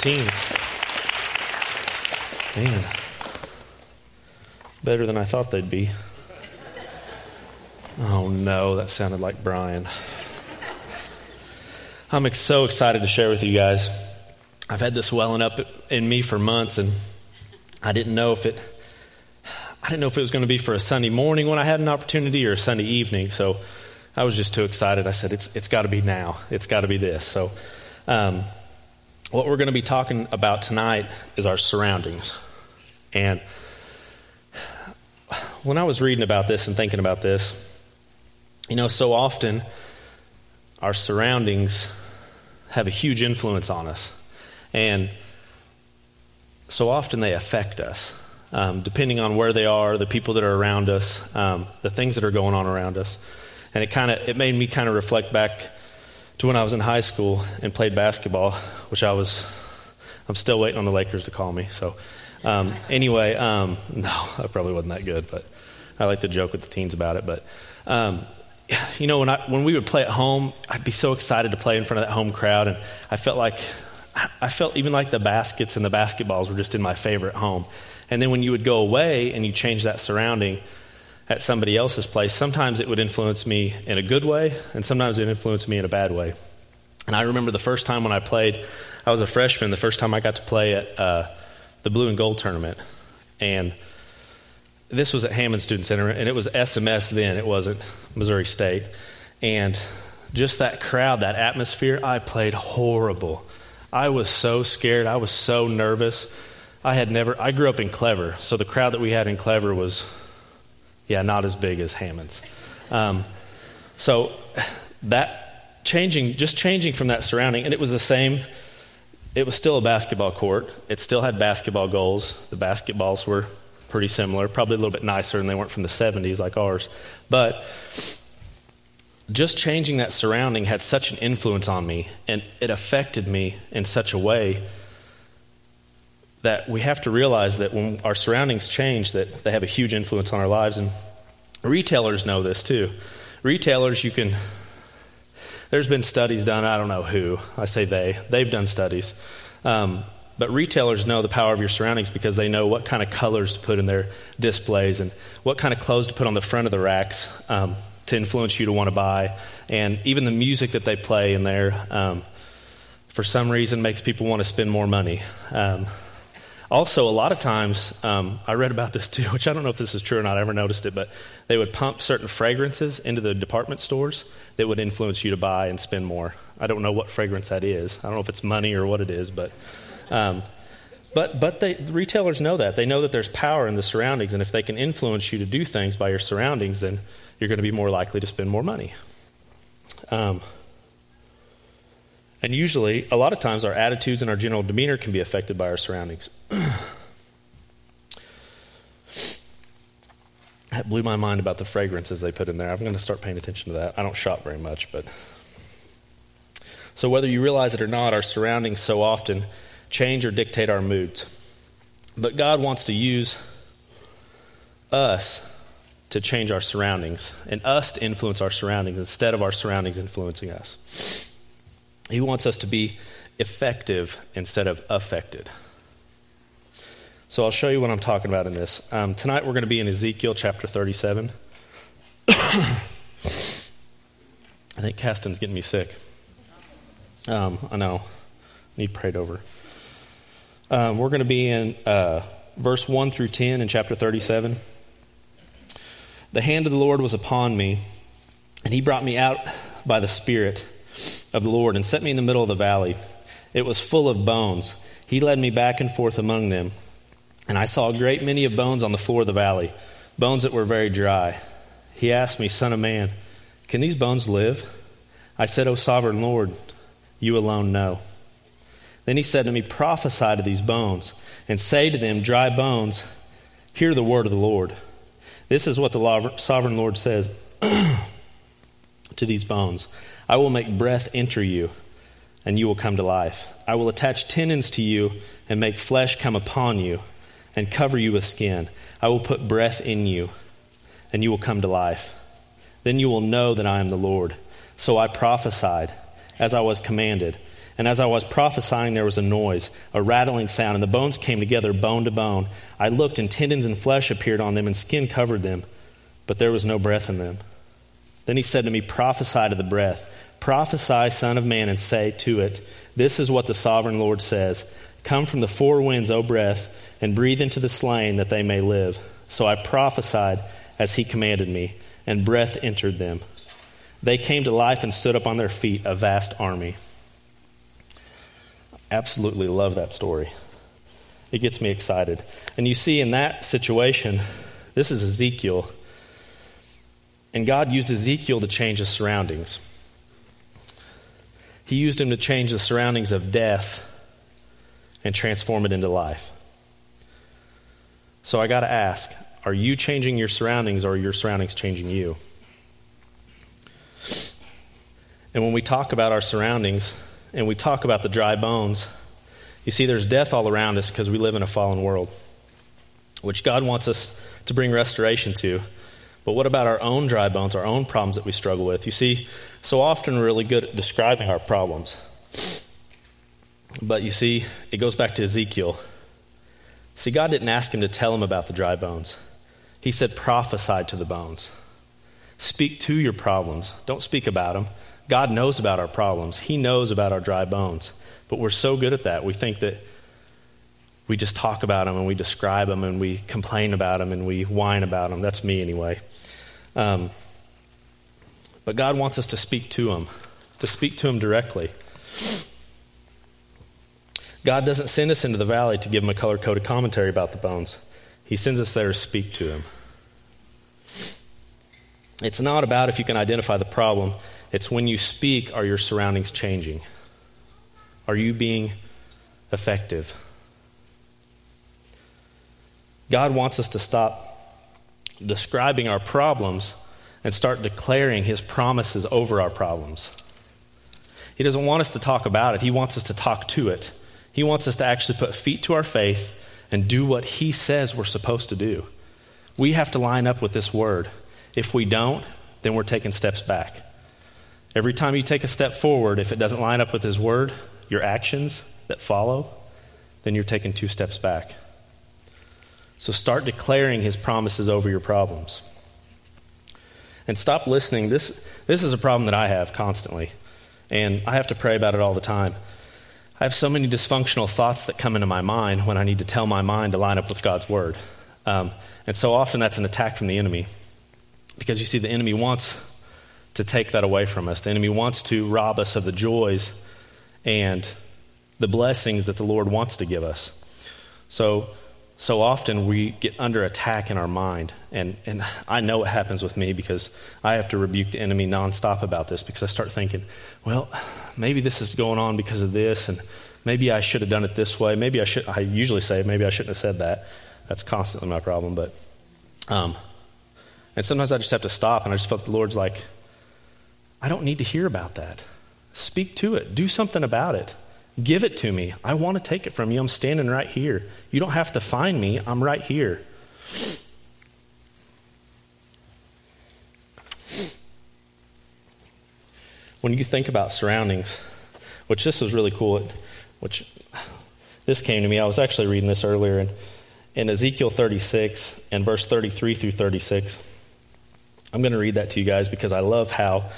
teens. Man, better than I thought they'd be. Oh no, that sounded like Brian. I'm so excited to share with you guys. I've had this welling up in me for months, and I didn't know if it. I didn't know if it was going to be for a Sunday morning when I had an opportunity or a Sunday evening. So I was just too excited. I said, "It's it's got to be now. It's got to be this." So, um, what we're going to be talking about tonight is our surroundings, and when I was reading about this and thinking about this, you know, so often our surroundings have a huge influence on us. And so often they affect us, um, depending on where they are, the people that are around us, um, the things that are going on around us. And it kind of it made me kind of reflect back to when I was in high school and played basketball, which I was I'm still waiting on the Lakers to call me. So um, anyway, um, no, I probably wasn't that good, but I like to joke with the teens about it. But um, you know, when, I, when we would play at home, I'd be so excited to play in front of that home crowd. And I felt like, I felt even like the baskets and the basketballs were just in my favorite home. And then when you would go away and you change that surrounding at somebody else's place, sometimes it would influence me in a good way, and sometimes it influenced me in a bad way. And I remember the first time when I played, I was a freshman, the first time I got to play at uh, the Blue and Gold tournament. And this was at Hammons Student Center, and it was SMS then, it wasn't Missouri State. And just that crowd, that atmosphere, I played horrible. I was so scared. I was so nervous. I had never, I grew up in Clever, so the crowd that we had in Clever was, yeah, not as big as Hammond's. Um, so that changing, just changing from that surrounding, and it was the same. It was still a basketball court. It still had basketball goals. The basketballs were pretty similar, probably a little bit nicer, and they weren't from the 70s like ours. But just changing that surrounding had such an influence on me, and it affected me in such a way that we have to realize that when our surroundings change, that they have a huge influence on our lives. And retailers know this too. Retailers, you can. There's been studies done. I don't know who. I say they. They've done studies. Um, but retailers know the power of your surroundings because they know what kind of colors to put in their displays and what kind of clothes to put on the front of the racks um, to influence you to want to buy. And even the music that they play in there, um, for some reason, makes people want to spend more money. Um, also, a lot of times, um, I read about this too, which I don't know if this is true or not, I ever noticed it, but they would pump certain fragrances into the department stores that would influence you to buy and spend more. I don't know what fragrance that is. I don't know if it's money or what it is, but um, but but they, the retailers know that. They know that there's power in the surroundings, and if they can influence you to do things by your surroundings, then you're going to be more likely to spend more money. Um, and usually, a lot of times, our attitudes and our general demeanor can be affected by our surroundings. that blew my mind about the fragrances they put in there. I'm going to start paying attention to that. I don't shop very much, but. So, whether you realize it or not, our surroundings so often change or dictate our moods. But God wants to use us to change our surroundings and us to influence our surroundings instead of our surroundings influencing us. He wants us to be effective instead of affected. So I'll show you what I'm talking about in this. Um, tonight we're going to be in Ezekiel chapter 37. I think Caston's getting me sick. Um, I know. Need prayed over. Um, we're going to be in uh, verse 1 through 10 in chapter 37. The hand of the Lord was upon me, and he brought me out by the Spirit of the Lord and set me in the middle of the valley. It was full of bones. He led me back and forth among them, and I saw a great many of bones on the floor of the valley, bones that were very dry. He asked me, Son of man, can these bones live? I said, O sovereign Lord, you alone know. Then he said to me, Prophesy to these bones, and say to them, Dry bones, hear the word of the Lord. This is what the sovereign Lord says to these bones I will make breath enter you, and you will come to life. I will attach tendons to you, and make flesh come upon you, and cover you with skin. I will put breath in you, and you will come to life. Then you will know that I am the Lord. So I prophesied as I was commanded And as I was prophesying, there was a noise, a rattling sound, and the bones came together, bone to bone. I looked, and tendons and flesh appeared on them, and skin covered them, but there was no breath in them. Then he said to me, Prophesy to the breath. Prophesy, Son of Man, and say to it, This is what the sovereign Lord says Come from the four winds, O breath, and breathe into the slain that they may live. So I prophesied as he commanded me, and breath entered them. They came to life and stood up on their feet, a vast army absolutely love that story. It gets me excited. And you see, in that situation, this is Ezekiel. And God used Ezekiel to change his surroundings. He used him to change the surroundings of death and transform it into life. So I got to ask are you changing your surroundings or are your surroundings changing you? And when we talk about our surroundings, and we talk about the dry bones, you see, there's death all around us because we live in a fallen world, which God wants us to bring restoration to. But what about our own dry bones, our own problems that we struggle with? You see, so often we're really good at describing our problems. But you see, it goes back to Ezekiel. See, God didn't ask him to tell him about the dry bones, He said, prophesy to the bones. Speak to your problems, don't speak about them. God knows about our problems, He knows about our dry bones. But we're so good at that. We think that we just talk about them and we describe them and we complain about them and we whine about them. That's me anyway. Um, but God wants us to speak to them, to speak to them directly. God doesn't send us into the valley to give them a color coded commentary about the bones, He sends us there to speak to them. It's not about if you can identify the problem, it's when you speak, are your surroundings changing? Are you being effective? God wants us to stop describing our problems and start declaring His promises over our problems. He doesn't want us to talk about it, He wants us to talk to it. He wants us to actually put feet to our faith and do what He says we're supposed to do. We have to line up with this word. If we don't, then we're taking steps back. Every time you take a step forward, if it doesn't line up with His Word, your actions that follow, then you're taking two steps back. So start declaring His promises over your problems. And stop listening. This, this is a problem that I have constantly, and I have to pray about it all the time. I have so many dysfunctional thoughts that come into my mind when I need to tell my mind to line up with God's Word. Um, and so often that's an attack from the enemy. Because you see, the enemy wants to take that away from us. The enemy wants to rob us of the joys and the blessings that the Lord wants to give us. So, so often we get under attack in our mind. And, and I know it happens with me because I have to rebuke the enemy nonstop about this because I start thinking, well, maybe this is going on because of this, and maybe I should have done it this way. Maybe I should, I usually say, maybe I shouldn't have said that. That's constantly my problem. But, um, and sometimes I just have to stop and I just felt the Lord's like, I don't need to hear about that. Speak to it, do something about it. Give it to me. I want to take it from you. I'm standing right here. You don't have to find me, I'm right here. When you think about surroundings, which this was really cool, which this came to me. I was actually reading this earlier in, in Ezekiel 36 and verse 33 through 36. I'm going to read that to you guys because I love how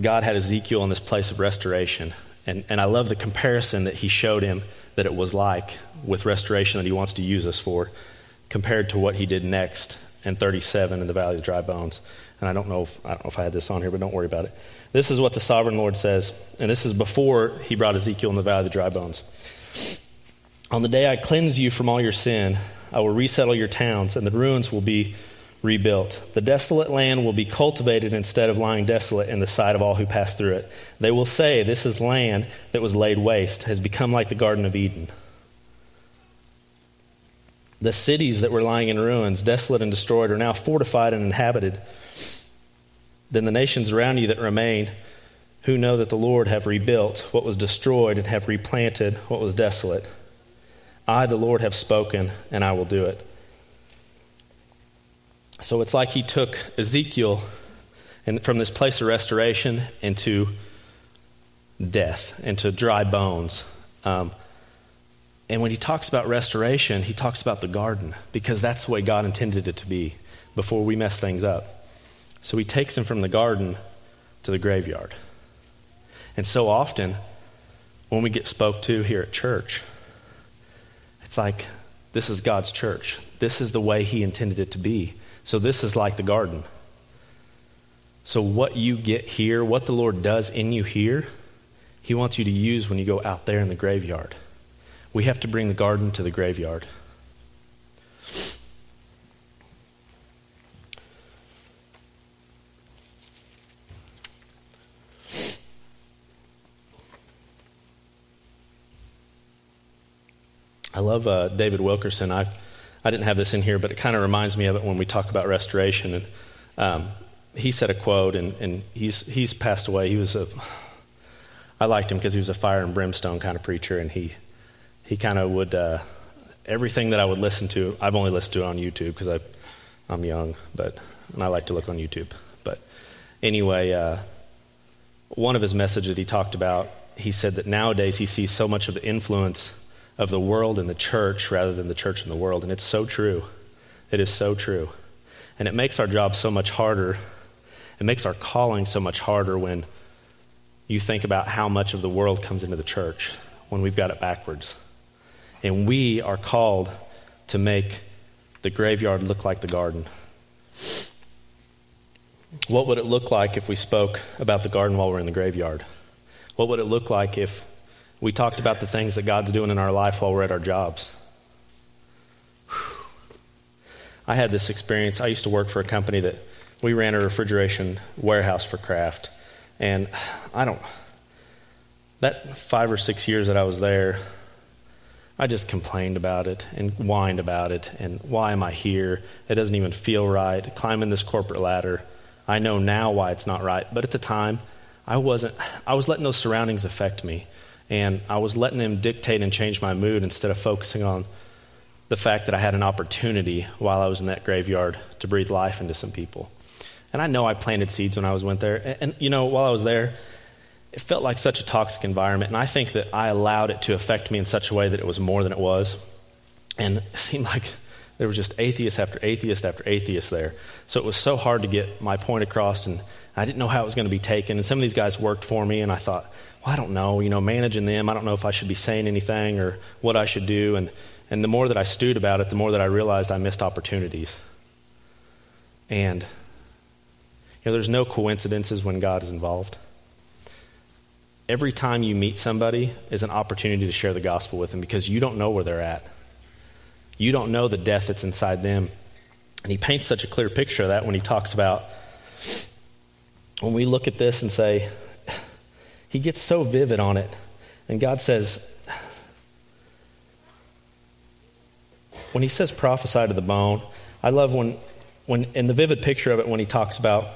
God had Ezekiel in this place of restoration. And, and I love the comparison that he showed him that it was like with restoration that he wants to use us for, compared to what he did next in 37 in the Valley of Dry Bones. And I don't know if I don't know if I had this on here, but don't worry about it. This is what the sovereign Lord says, and this is before he brought Ezekiel in the Valley of the Dry Bones. On the day I cleanse you from all your sin, I will resettle your towns, and the ruins will be rebuilt. The desolate land will be cultivated instead of lying desolate in the sight of all who pass through it. They will say, This is land that was laid waste, has become like the Garden of Eden. The cities that were lying in ruins, desolate and destroyed, are now fortified and inhabited. Then the nations around you that remain, who know that the Lord, have rebuilt what was destroyed and have replanted what was desolate. I, the Lord, have spoken, and I will do it. So it's like he took Ezekiel and from this place of restoration into death into dry bones. Um, and when he talks about restoration, he talks about the garden because that's the way God intended it to be before we mess things up. So he takes him from the garden to the graveyard. And so often, when we get spoke to here at church, it's like, this is God's church. This is the way he intended it to be. So this is like the garden. So, what you get here, what the Lord does in you here, he wants you to use when you go out there in the graveyard. We have to bring the garden to the graveyard. I love uh, David Wilkerson. I I didn't have this in here, but it kind of reminds me of it when we talk about restoration. And um, he said a quote, and, and he's he's passed away. He was a I liked him because he was a fire and brimstone kind of preacher, and he he kind of would uh, everything that I would listen to. I've only listened to it on YouTube because I'm young, but and I like to look on YouTube. But anyway, uh, one of his messages that he talked about, he said that nowadays he sees so much of the influence of the world and the church rather than the church and the world, and it's so true. It is so true, and it makes our job so much harder. It makes our calling so much harder when you think about how much of the world comes into the church when we've got it backwards. And we are called to make the graveyard look like the garden. What would it look like if we spoke about the garden while we're in the graveyard? What would it look like if we talked about the things that God's doing in our life while we're at our jobs? I had this experience. I used to work for a company that we ran a refrigeration warehouse for Kraft. And I don't, that five or six years that I was there, I just complained about it and whined about it. And why am I here? It doesn't even feel right. Climbing this corporate ladder. I know now why it's not right. But at the time, I wasn't, I was letting those surroundings affect me. And I was letting them dictate and change my mood instead of focusing on the fact that I had an opportunity while I was in that graveyard to breathe life into some people. And I know I planted seeds when I was went there. And, and, you know, while I was there, it felt like such a toxic environment. And I think that I allowed it to affect me in such a way that it was more than it was. And it seemed like there was just atheist after atheist after atheist there. So it was so hard to get my point across. And I didn't know how it was going to be taken. And some of these guys worked for me. And I thought, well, I don't know, you know, managing them, I don't know if I should be saying anything or what I should do. And, and the more that I stewed about it, the more that I realized I missed opportunities. And you know, there's no coincidences when God is involved. Every time you meet somebody is an opportunity to share the gospel with them because you don't know where they're at. You don't know the death that's inside them. And he paints such a clear picture of that when he talks about when we look at this and say, he gets so vivid on it. And God says, when he says prophesy to the bone, I love when, when in the vivid picture of it, when he talks about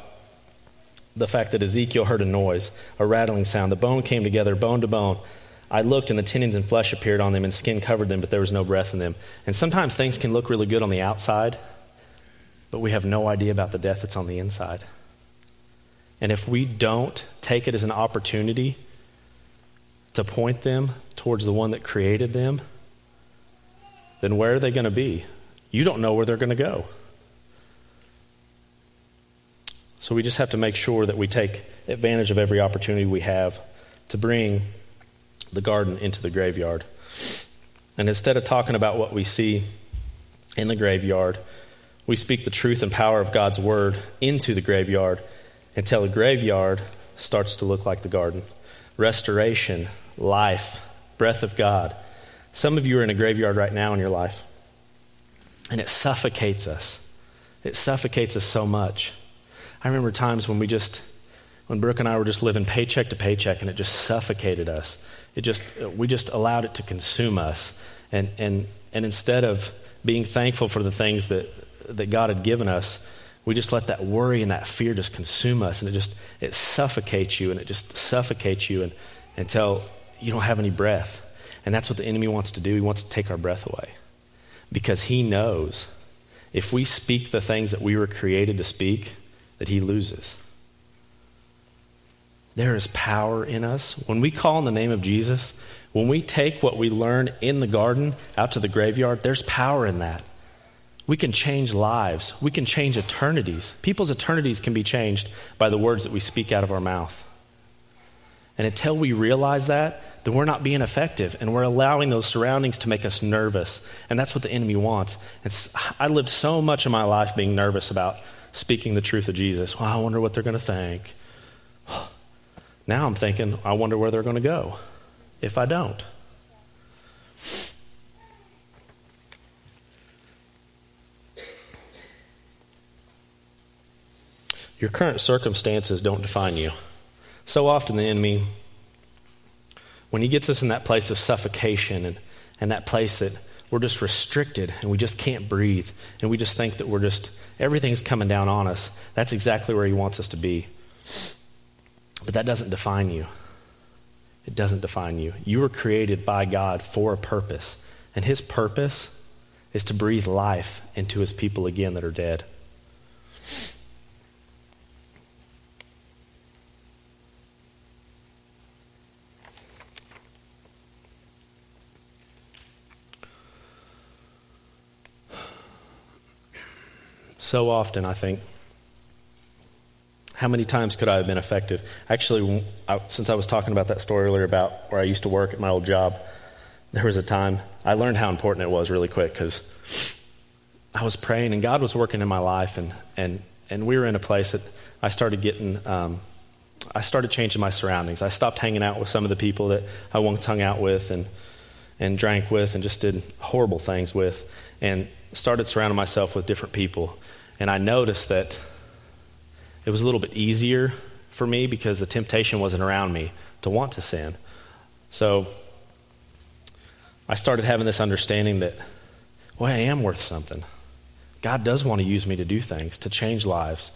the fact that Ezekiel heard a noise, a rattling sound. The bone came together, bone to bone. I looked, and the tendons and flesh appeared on them, and skin covered them, but there was no breath in them. And sometimes things can look really good on the outside, but we have no idea about the death that's on the inside. And if we don't take it as an opportunity to point them towards the one that created them, then where are they going to be? You don't know where they're going to go. So we just have to make sure that we take advantage of every opportunity we have to bring the garden into the graveyard. And instead of talking about what we see in the graveyard, we speak the truth and power of God's word into the graveyard until the graveyard starts to look like the garden. Restoration, life, breath of God. Some of you are in a graveyard right now in your life, and it suffocates us. It suffocates us so much. I remember times when we just, when Brooke and I were just living paycheck to paycheck and it just suffocated us. It just, we just allowed it to consume us. And, and, and instead of being thankful for the things that, that God had given us, we just let that worry and that fear just consume us. And it just, it suffocates you and it just suffocates you and, until you don't have any breath. And that's what the enemy wants to do. He wants to take our breath away because he knows if we speak the things that we were created to speak, that he loses. There is power in us. When we call on the name of Jesus, when we take what we learn in the garden out to the graveyard, there's power in that. We can change lives. We can change eternities. People's eternities can be changed by the words that we speak out of our mouth. And until we realize that, then we're not being effective and we're allowing those surroundings to make us nervous. And that's what the enemy wants. And I lived so much of my life being nervous about speaking the truth of Jesus. Well, I wonder what they're going to think. Now I'm thinking, I wonder where they're going to go if I don't. Your current circumstances don't define you. So often, the enemy, when he gets us in that place of suffocation and, and that place that we're just restricted and we just can't breathe and we just think that we're just, everything's coming down on us, that's exactly where he wants us to be. But that doesn't define you. It doesn't define you. You were created by God for a purpose, and his purpose is to breathe life into his people again that are dead. So often, I think, how many times could I have been effective? Actually, I, since I was talking about that story earlier about where I used to work at my old job, there was a time I learned how important it was really quick because I was praying and God was working in my life, and, and, and we were in a place that I started getting, um, I started changing my surroundings. I stopped hanging out with some of the people that I once hung out with and, and drank with and just did horrible things with, and started surrounding myself with different people. And I noticed that it was a little bit easier for me because the temptation wasn't around me to want to sin. So I started having this understanding that, well, I am worth something. God does want to use me to do things, to change lives.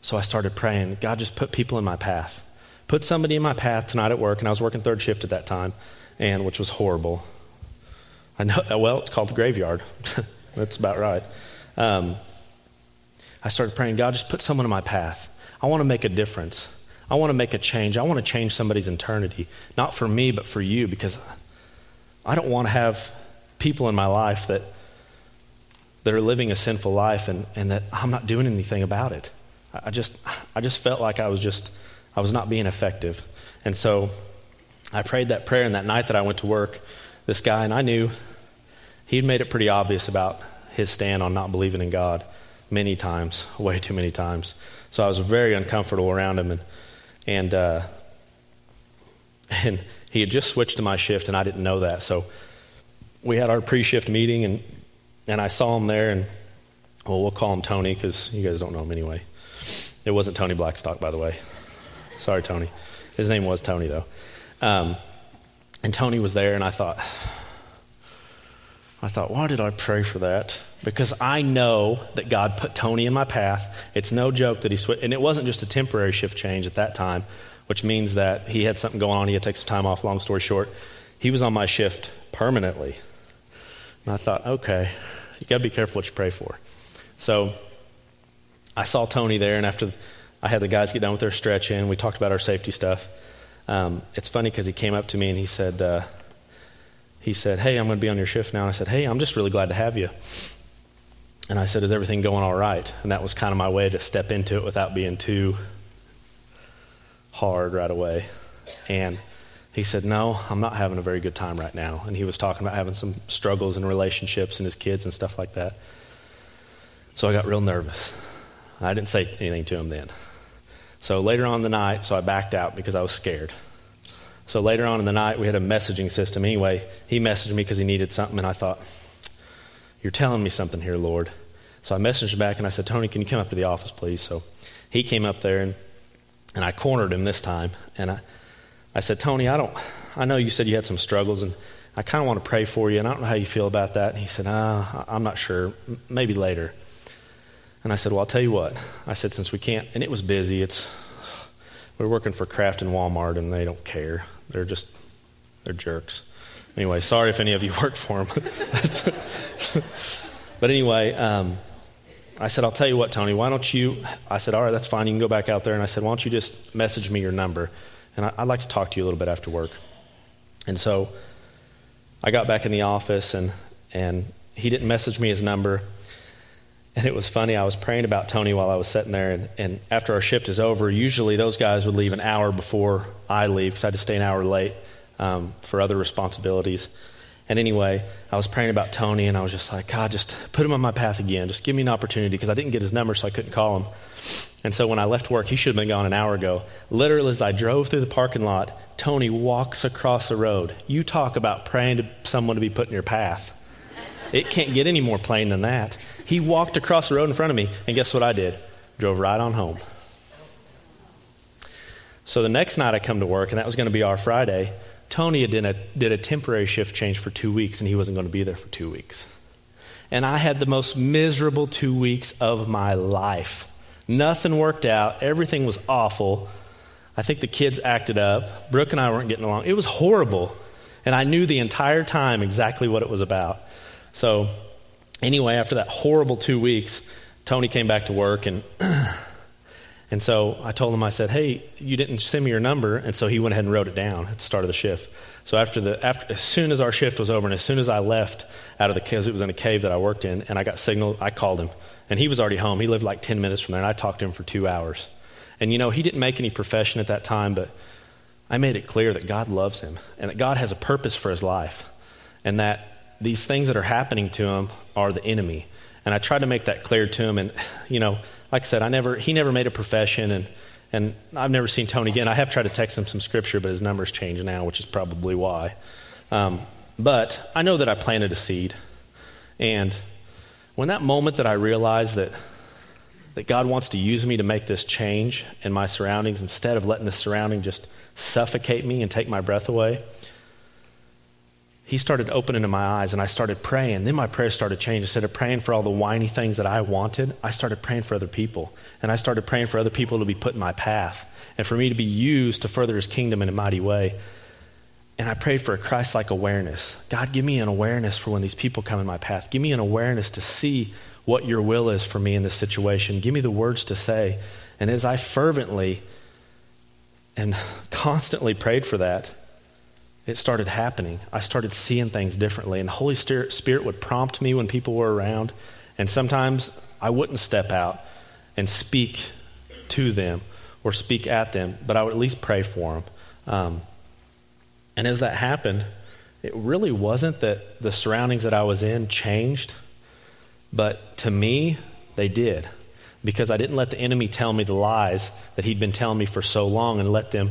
So I started praying, God, just put people in my path. Put somebody in my path tonight at work, and I was working third shift at that time, and which was horrible. I know, well, it's called the graveyard. That's about right um, I started praying, God, just put someone in my path. I want to make a difference. I want to make a change. I want to change somebody's eternity, not for me, but for you, because I don't want to have people in my life that, that are living a sinful life and, and that I'm not doing anything about it. I just, I just felt like I was just, I was not being effective. And so I prayed that prayer, and that night that I went to work, this guy, and I knew he'd made it pretty obvious about his stand on not believing in God many times, way too many times. So I was very uncomfortable around him, and and uh, and he had just switched to my shift, and I didn't know that. So we had our pre-shift meeting, and and I saw him there, and well, we'll call him Tony because you guys don't know him anyway. It wasn't Tony Blackstock, by the way. Sorry, Tony. His name was Tony, though. Um, and Tony was there, and I thought, I thought, why did I pray for that? Because I know that God put Tony in my path. It's no joke that he switched, and it wasn't just a temporary shift change at that time, which means that he had something going on. He had to take some time off. Long story short, he was on my shift permanently. And I thought, okay, you got to be careful what you pray for. So I saw Tony there, and after I had the guys get done with their stretch in, we talked about our safety stuff. Um, it's funny because he came up to me and he said, uh, he said, Hey, I'm going to be on your shift now. And I said, Hey, I'm just really glad to have you. And I said, Is everything going all right? And that was kind of my way to step into it without being too hard right away. And he said, No, I'm not having a very good time right now. And he was talking about having some struggles in relationships and his kids and stuff like that. So I got real nervous. I didn't say anything to him then. So later on the night, so I backed out because I was scared. So later on in the night, we had a messaging system. Anyway, he messaged me because he needed something, and I thought, You're telling me something here, Lord. So I messaged him back and I said, Tony, can you come up to the office, please? So he came up there and, and I cornered him this time. And I, I said, Tony, I don't, I know you said you had some struggles and I kind of want to pray for you and I don't know how you feel about that. And he said, uh, I'm not sure. Maybe later. And I said, well, I'll tell you what. I said, since we can't, and it was busy. It's, we're working for Kraft and Walmart and they don't care. They're just, they're jerks. Anyway, sorry if any of you work for them. but anyway, um, I said, I'll tell you what, Tony, why don't you? I said, all right, that's fine. You can go back out there. And I said, why don't you just message me your number? And I, would like to talk to you a little bit after work. And so I got back in the office, and, and he didn't message me his number. And it was funny. I was praying about Tony while I was sitting there. And, and after our shift is over, usually those guys would leave an hour before I leave because I had to stay an hour late um, for other responsibilities. And anyway, I was praying about Tony, and I was just like, God, just put him on my path again. Just give me an opportunity because I didn't get his number, so I couldn't call him. And so when I left work, he should have been gone an hour ago. Literally, as I drove through the parking lot, Tony walks across the road. You talk about praying to someone to be put in your path. It can't get any more plain than that. He walked across the road in front of me, and guess what I did? Drove right on home. So the next night I come to work, and that was going to be our Friday. Tony did a, did a temporary shift change for two weeks, and he wasn't going to be there for two weeks. And I had the most miserable two weeks of my life. Nothing worked out, everything was awful. I think the kids acted up. Brooke and I weren't getting along. It was horrible. And I knew the entire time exactly what it was about. So, anyway, after that horrible two weeks, Tony came back to work and And so I told him, I said, hey, you didn't send me your number. And so he went ahead and wrote it down at the start of the shift. So after the, after, as soon as our shift was over and as soon as I left out of the, because it was in a cave that I worked in and I got signal, I called him. And he was already home. He lived like 10 minutes from there and I talked to him for two hours. And you know, he didn't make any profession at that time, but I made it clear that God loves him and that God has a purpose for his life and that these things that are happening to him are the enemy. And I tried to make that clear to him. And, you know, like I said, I never, he never made a profession, and, and I've never seen Tony again. I have tried to text him some scripture, but his number's changed now, which is probably why. Um, but I know that I planted a seed. And when that moment that I realized that, that God wants to use me to make this change in my surroundings instead of letting the surrounding just suffocate me and take my breath away, he started opening to my eyes and I started praying. Then my prayers started changing. Instead of praying for all the whiny things that I wanted, I started praying for other people. And I started praying for other people to be put in my path and for me to be used to further his kingdom in a mighty way. And I prayed for a Christ like awareness. God, give me an awareness for when these people come in my path. Give me an awareness to see what your will is for me in this situation. Give me the words to say. And as I fervently and constantly prayed for that, it started happening. I started seeing things differently. And the Holy Spirit would prompt me when people were around. And sometimes I wouldn't step out and speak to them or speak at them, but I would at least pray for them. Um, and as that happened, it really wasn't that the surroundings that I was in changed, but to me, they did. Because I didn't let the enemy tell me the lies that he'd been telling me for so long and let them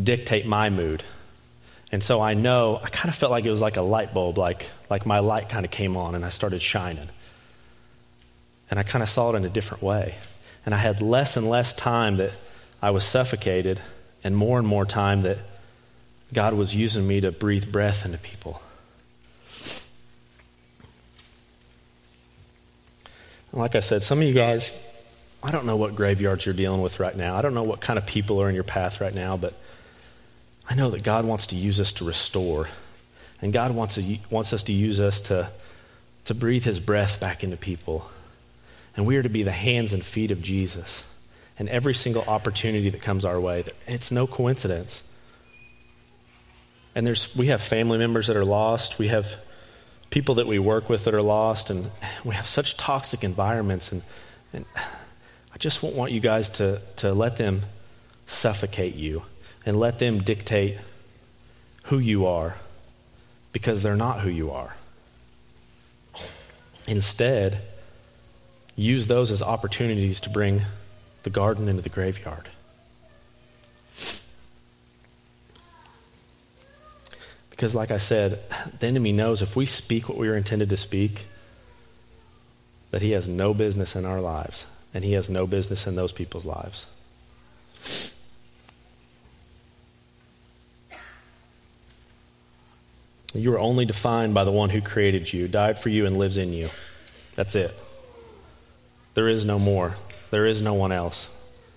dictate my mood. And so I know, I kind of felt like it was like a light bulb, like, like my light kind of came on and I started shining. And I kind of saw it in a different way. And I had less and less time that I was suffocated, and more and more time that God was using me to breathe breath into people. like I said, some of you guys, I don't know what graveyards you're dealing with right now. I don't know what kind of people are in your path right now, but I know that God wants to use us to restore. And God wants, to, wants us to use us to, to breathe his breath back into people. And we are to be the hands and feet of Jesus. And every single opportunity that comes our way, it's no coincidence. And there's, we have family members that are lost. We have people that we work with that are lost. And we have such toxic environments. And, and I just want you guys to, to let them suffocate you and let them dictate who you are because they're not who you are. Instead, use those as opportunities to bring the garden into the graveyard. Because, like I said, the enemy knows if we speak what we are intended to speak, that he has no business in our lives, and he has no business in those people's lives. You are only defined by the one who created you, died for you, and lives in you. That's it. There is no more. There is no one else.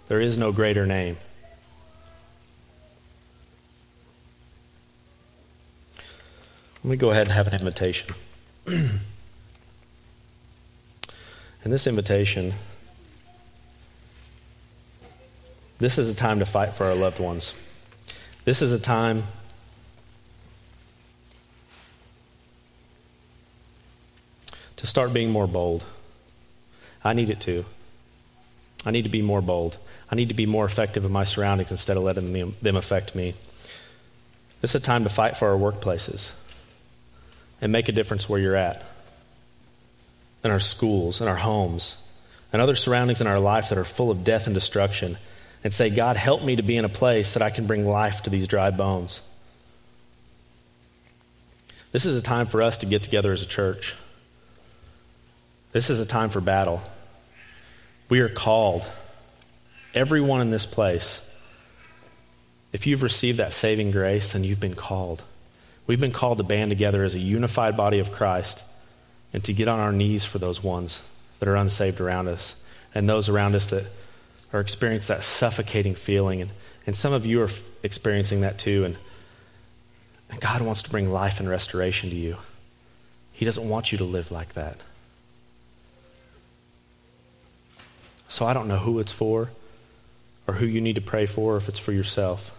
There is no greater name. Let me go ahead and have an invitation. And this invitation, this is a time to fight for our loved ones. This is a time to start being more bold. I need it to. I need to be more bold. I need to be more effective in my surroundings instead of letting them, affect me. This is a time to fight for our workplaces and make a difference where you're at, in our schools, in our homes, and other surroundings in our life that are full of death and destruction, and say, God, help me to be in a place that I can bring life to these dry bones. This is a time for us to get together as a church. This is a time for battle. We are called, everyone in this place. If you've received that saving grace, then you've been called. We've been called to band together as a unified body of Christ and to get on our knees for those ones that are unsaved around us and those around us that are experiencing that suffocating feeling. And, and some of you are f- experiencing that too. And, and God wants to bring life and restoration to you. He doesn't want you to live like that. So I don't know who it's for or who you need to pray for, if it's for yourself.